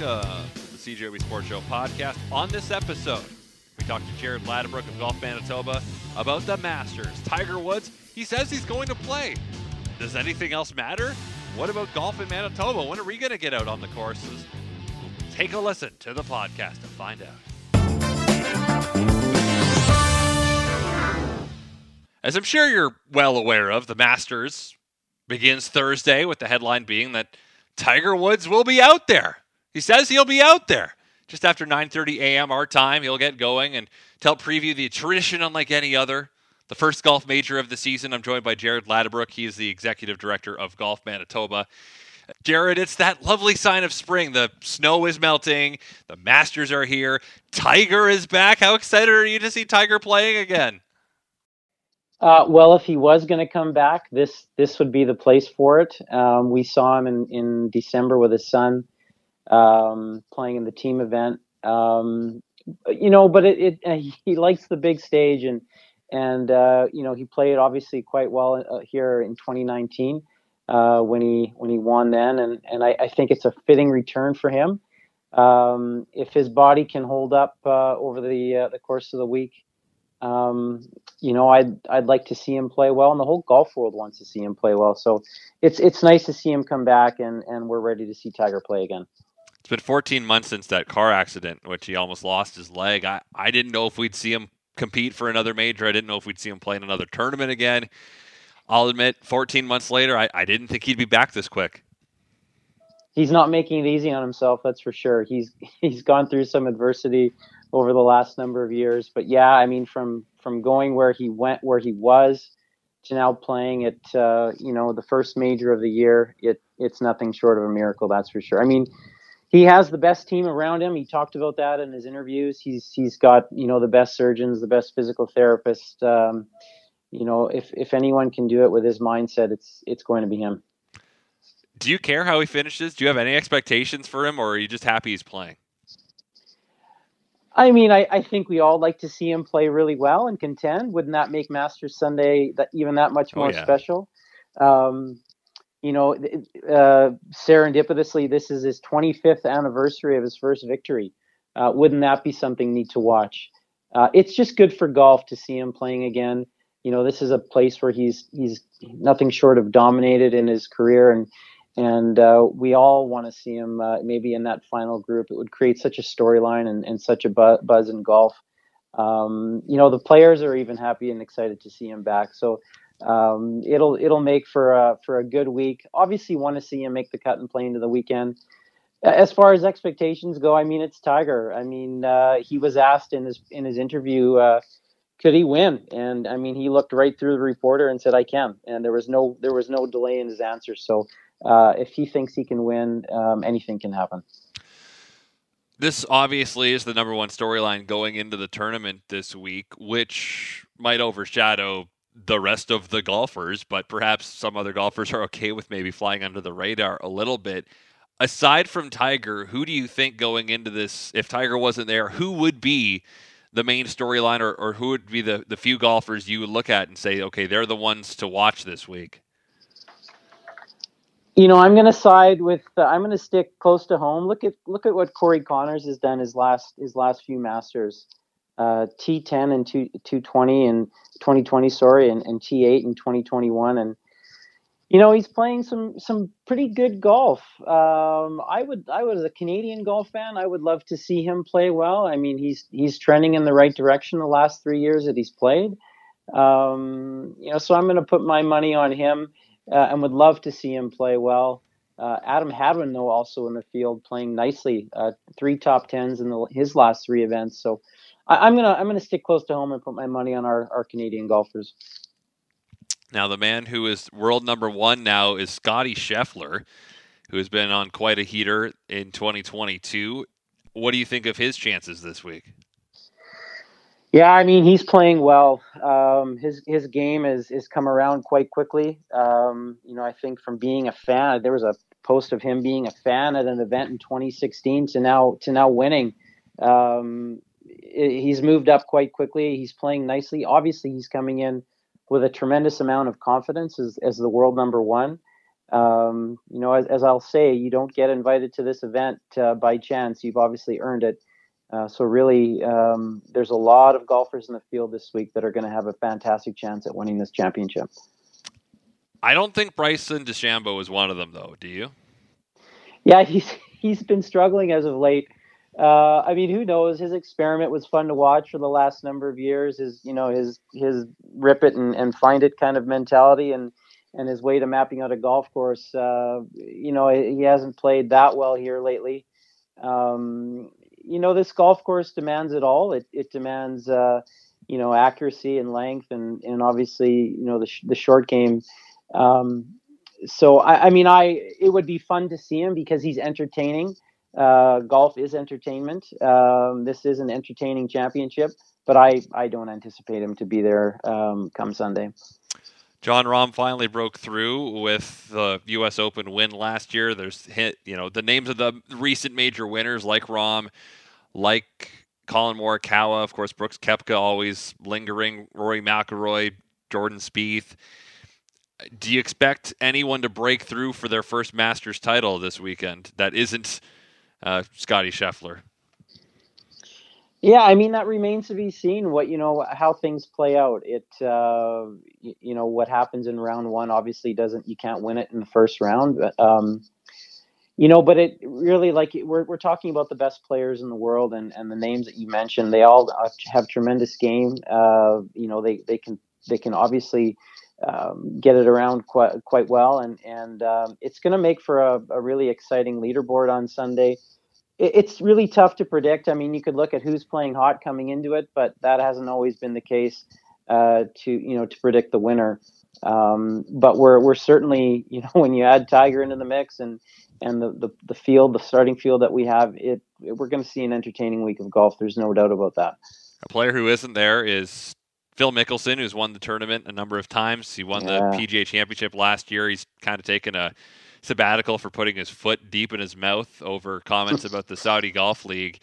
Welcome to the CJOB Sports Show podcast. On this episode, we talked to Jared Ladobruk of Golf Manitoba about the Masters. Tiger Woods, he says he's going to play. Does anything else matter? What about golf in Manitoba? When are we going to get out on the courses? Take a listen to the podcast to find out. As I'm sure you're well aware of, the Masters begins Thursday with the headline being that Tiger Woods will be out there. He says he'll be out there. Just after 9:30 a.m. our time, he'll get going and to help preview the tradition unlike any other. The first golf major of the season. I'm joined by Jared Ladobruk. He is the executive director of Golf Manitoba. Jared, it's that lovely sign of spring. The snow is melting. The Masters are here. Tiger is back. How excited are you to see Tiger playing again? Uh, well, if he was going to come back, this this would be the place for it. Um, we saw him in, in December with his son um, playing in the team event. Um, you know, but it, it uh, he likes the big stage and and uh, you know he played obviously quite well uh, here in 2019 uh, when he when he won then, and and I, I think it's a fitting return for him. Um, if his body can hold up uh, over the the course of the week um, you know, I'd I'd like to see him play well, and the whole golf world wants to see him play well. So it's it's nice to see him come back, and and we're ready to see Tiger play again. It's been 14 months since that car accident, which he almost lost his leg. I I didn't know if we'd see him compete for another major. I didn't know if we'd see him play in another tournament again. I'll admit, 14 months later, I, I didn't think he'd be back this quick. He's not making it easy on himself, that's for sure. He's he's gone through some adversity over the last number of years. But yeah, I mean, from from going where he went, where he was, to now playing at uh, you know the first major of the year, it it's nothing short of a miracle. That's for sure. I mean, he has the best team around him. He talked about that in his interviews. He's he's got you know the best surgeons, the best physical therapists. Um, you know, if if anyone can do it with his mindset, it's it's going to be him. Do you care how he finishes? Do you have any expectations for him, or are you just happy he's playing? I mean, I, I think we all like to see him play really well and contend. Wouldn't that make Masters Sunday that even that much oh, more oh, yeah. special? Um, you know, uh, serendipitously, this is his 25th anniversary of his first victory. Uh, wouldn't that be something neat to watch? Uh, it's just good for golf to see him playing again. You know, this is a place where he's he's nothing short of dominated in his career, and and uh, we all want to see him uh, maybe in that final group. It would create such a storyline and, and, such a bu- buzz in golf. Um, you know, the players are even happy and excited to see him back. So um, it'll it'll make for a, for a good week. Obviously, want to see him make the cut and play into the weekend. As far as expectations go, I mean, it's Tiger. I mean, uh, he was asked in his in his interview uh, could he win? And I mean, he looked right through the reporter and said, "I can." And there was no there was no delay in his answer. So uh, if he thinks he can win, um, anything can happen. This obviously is the number one storyline going into the tournament this week, which might overshadow the rest of the golfers, but perhaps some other golfers are okay with maybe flying under the radar a little bit. Aside from Tiger, who do you think going into this, if Tiger wasn't there, who would be the main storyline or, or who would be the, the few golfers you would look at and say, okay, they're the ones to watch this week? you know, I'm going to side with. Uh, I'm going to stick close to home. Look at look at what Corey Conners has done his last his last few Masters, uh, T10 and 2 220 and 2020, sorry, and, and T8 in 2021, and you know he's playing some some pretty good golf. Um, I would I was a Canadian golf fan. I would love to see him play well. I mean he's he's trending in the right direction the last three years that he's played. Um, you know, so I'm going to put my money on him uh, and would love to see him play well. Uh, Adam Hadwin, though, also in the field playing nicely, uh, three top tens in the, his last three events. So I, am gonna I'm gonna stick close to home and put my money on our, our Canadian golfers. Now, the man who is world number one now is Scotty Scheffler, who has been on quite a heater in 2022. What do you think of his chances this week? Yeah, I mean he's playing well. Um, his his game is is come around quite quickly. Um, you know, I think from being a fan, there was a post of him being a fan at an event in 2016 to now to now winning. Um, he's moved up quite quickly. He's playing nicely. Obviously, he's coming in with a tremendous amount of confidence as as the world number one. um, you know, as, as, I'll say, you don't get invited to this event uh, by chance. You've obviously earned it. Uh, so really, um, there's a lot of golfers in the field this week that are going to have a fantastic chance at winning this championship. I don't think Bryson DeChambeau is one of them, though. Do you? Yeah, he's he's been struggling as of late. Uh, I mean, who knows? His experiment was fun to watch for the last number of years. His, you know, his his rip it and, and find it kind of mentality, and and his way to mapping out a golf course. Uh, you know, he hasn't played that well here lately. Um, you know, this golf course demands it all. It it demands uh, you know accuracy and length, and and obviously you know the sh- the short game. Um, so I, I mean, I it would be fun to see him because he's entertaining. Uh, golf is entertainment. Um, this is an entertaining championship, but I I don't anticipate him to be there um, come Sunday. Jon Rahm finally broke through with the U.S. Open win last year. There's hit, you know, the names of the recent major winners like Rahm, like Collin Morikawa, of course, Brooks Koepka always lingering, Rory McIlroy, Jordan Spieth. Do you expect anyone to break through for their first Masters title this weekend that isn't uh, Scotty Scheffler? Yeah, I mean that remains to be seen. What you know, how things play out. It, uh, you know, what happens in round one obviously doesn't. You can't win it in the first round. But, um, you know, but it really like we're we're talking about the best players in the world, and and the names that you mentioned, they all have tremendous game. Uh, you know, they they can they can obviously um, get it around quite quite well, and and um, it's going to make for a, a really exciting leaderboard on Sunday it's really tough to predict. I mean, you could look at who's playing hot coming into it, but that hasn't always been the case uh, to you know to predict the winner. Um, but we're we're certainly you know when you add Tiger into the mix and and the, the, the field, the starting field that we have, it, it we're going to see an entertaining week of golf. There's no doubt about that. A player who isn't there is Phil Mickelson, who's won the tournament a number of times. He won yeah. the PGA Championship last year. He's kind of taken a sabbatical for putting his foot deep in his mouth over comments about the Saudi Golf League.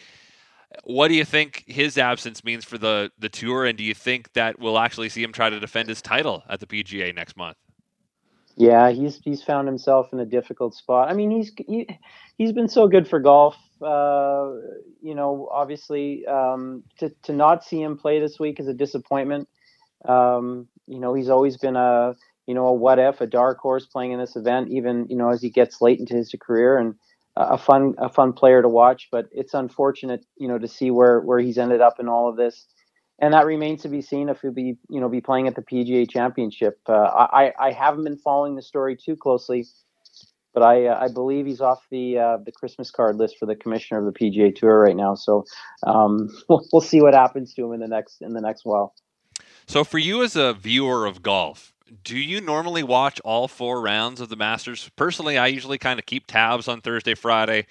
What do you think his absence means for the the tour, and do you think that we'll actually see him try to defend his title at the PGA next month? Yeah, he's he's found himself in a difficult spot. I mean, he's he, he's been so good for golf. Uh, you know, obviously, um, to to not see him play this week is a disappointment. Um, you know, he's always been a you know, a what if, a dark horse playing in this event, even you know as he gets late into his career, and a fun a fun player to watch. But it's unfortunate, you know, to see where where he's ended up in all of this, and that remains to be seen if he'll be you know be playing at the PGA Championship. Uh, I I haven't been following the story too closely, but I uh, I believe he's off the uh, the Christmas card list for the commissioner of the PGA Tour right now. So um, we'll, we'll see what happens to him in the next in the next while. So for you as a viewer of golf, do you normally watch all four rounds of the Masters? Personally, I usually kind of keep tabs on Thursday, Friday,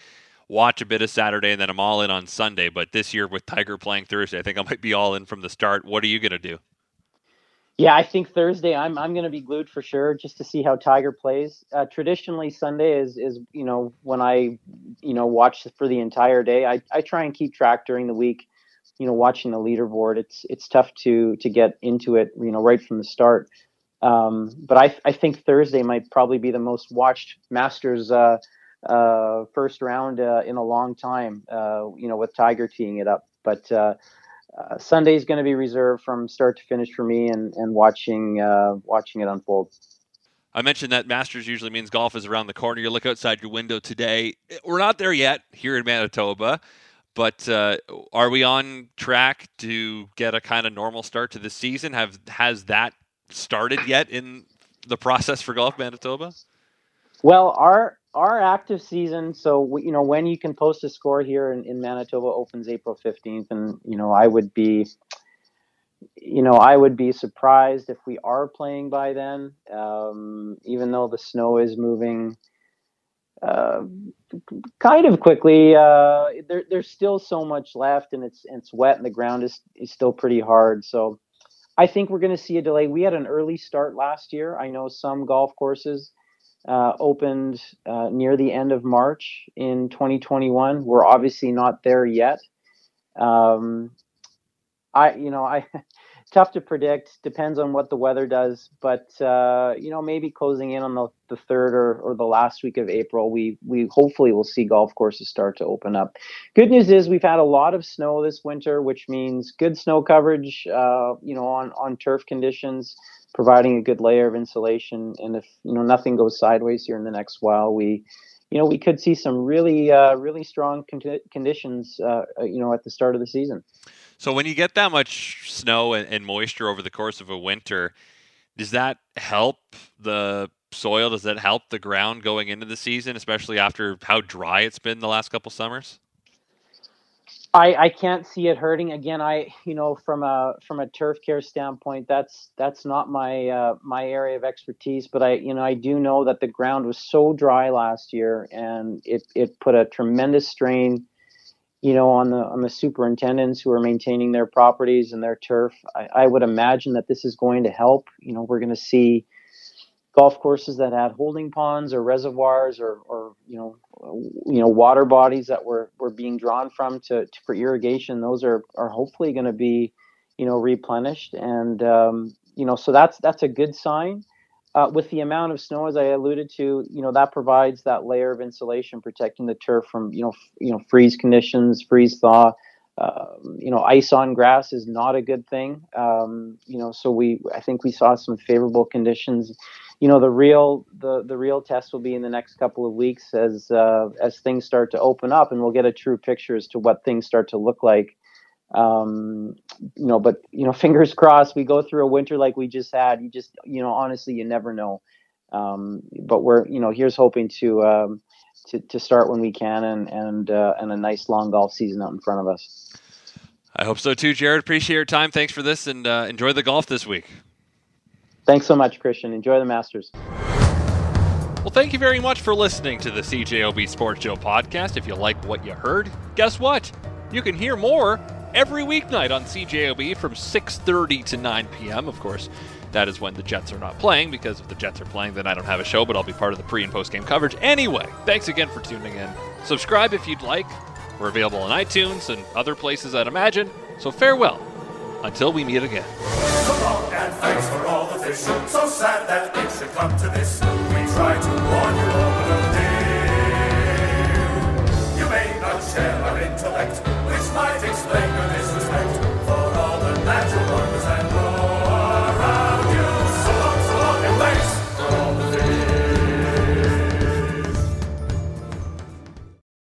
watch a bit of Saturday, and then I'm all in on Sunday. But this year with Tiger playing Thursday, I think I might be all in from the start. What are you going to do? Yeah, I think Thursday I'm I'm going to be glued for sure just to see how Tiger plays. Uh, traditionally, Sunday is is you know when I you know watch for the entire day. I, I try and keep track during the week. You know, watching the leaderboard, it's it's tough to to get into it. You know, right from the start. Um, but I, I think Thursday might probably be the most watched Masters uh, uh, first round uh, in a long time. Uh, you know, with Tiger teeing it up. But uh, uh, Sunday is going to be reserved from start to finish for me, and and watching watching it unfold. I mentioned that Masters usually means golf is around the corner. You look outside your window today. We're not there yet here in Manitoba, but uh, are we on track to get a kind of normal start to the season? Have has that started yet in the process for Golf Manitoba? Well, our our active season, so you know when you can post a score here in, in Manitoba opens April fifteenth, and you know I would be, you know I would be surprised if we are playing by then, um, even though the snow is moving. Uh, kind of quickly. Uh, there, there's still so much left, and it's it's wet, and the ground is is still pretty hard. So I think we're going to see a delay. We had an early start last year. I know some golf courses uh, opened uh, near the end of March in 2021. We're obviously not there yet. Um, I, you know, I tough to predict. Depends on what the weather does, but uh, you know, maybe closing in on the, the third or, or the last week of April, we we hopefully will see golf courses start to open up. Good news is we've had a lot of snow this winter, which means good snow coverage. Uh, you know, on on turf conditions, providing a good layer of insulation. And if you know nothing goes sideways here in the next while, we you know we could see some really uh, really strong con- conditions. Uh, you know, at the start of the season. So when you get that much snow and, and moisture over the course of a winter, does that help the soil? Does that help the ground going into the season, especially after how dry it's been the last couple summers? I, I can't see it hurting. Again, I you know from a from a turf care standpoint, that's that's not my uh, my area of expertise. But I you know I do know that the ground was so dry last year, and it it put a tremendous strain you know, on the on the superintendents who are maintaining their properties and their turf. I, I would imagine that this is going to help. You know, we're going to see golf courses that had holding ponds or reservoirs or, or you know you know water bodies that were, were being drawn from to, to for irrigation those are are hopefully going to be you know replenished and um, you know so that's that's a good sign uh, with the amount of snow, as I alluded to, you know that provides that layer of insulation, protecting the turf from you know f- you know freeze conditions, freeze thaw. Uh, you know, ice on grass is not a good thing. Um, you know, so we I think we saw some favorable conditions. You know, the real the the real test will be in the next couple of weeks as uh, as things start to open up, and we'll get a true picture as to what things start to look like um, you know, but you know, fingers crossed, we go through a winter like we just had. You just, you know, honestly, you never know. Um, but we're, you know, here's hoping to um, to to start when we can, and and uh, and a nice long golf season out in front of us. I hope so too, Jared. Appreciate your time. Thanks for this, and uh, enjoy the golf this week. Thanks so much, Christian. Enjoy the Masters. Well, thank you very much for listening to the CJOB Sports Show podcast. If you like what you heard, guess what? You can hear more every weeknight on CJOB from 6:30 to 9 p.m. Of course, that is when the Jets are not playing because if the Jets are playing, then I don't have a show, but I'll be part of the pre and post game coverage anyway. Thanks again for tuning in. Subscribe if you'd like. We're available on iTunes and other places, I'd imagine. So farewell until we meet again. And thanks for all the fish. So sad that it should come to this. We to warn you dear. You may not share our intellect, which might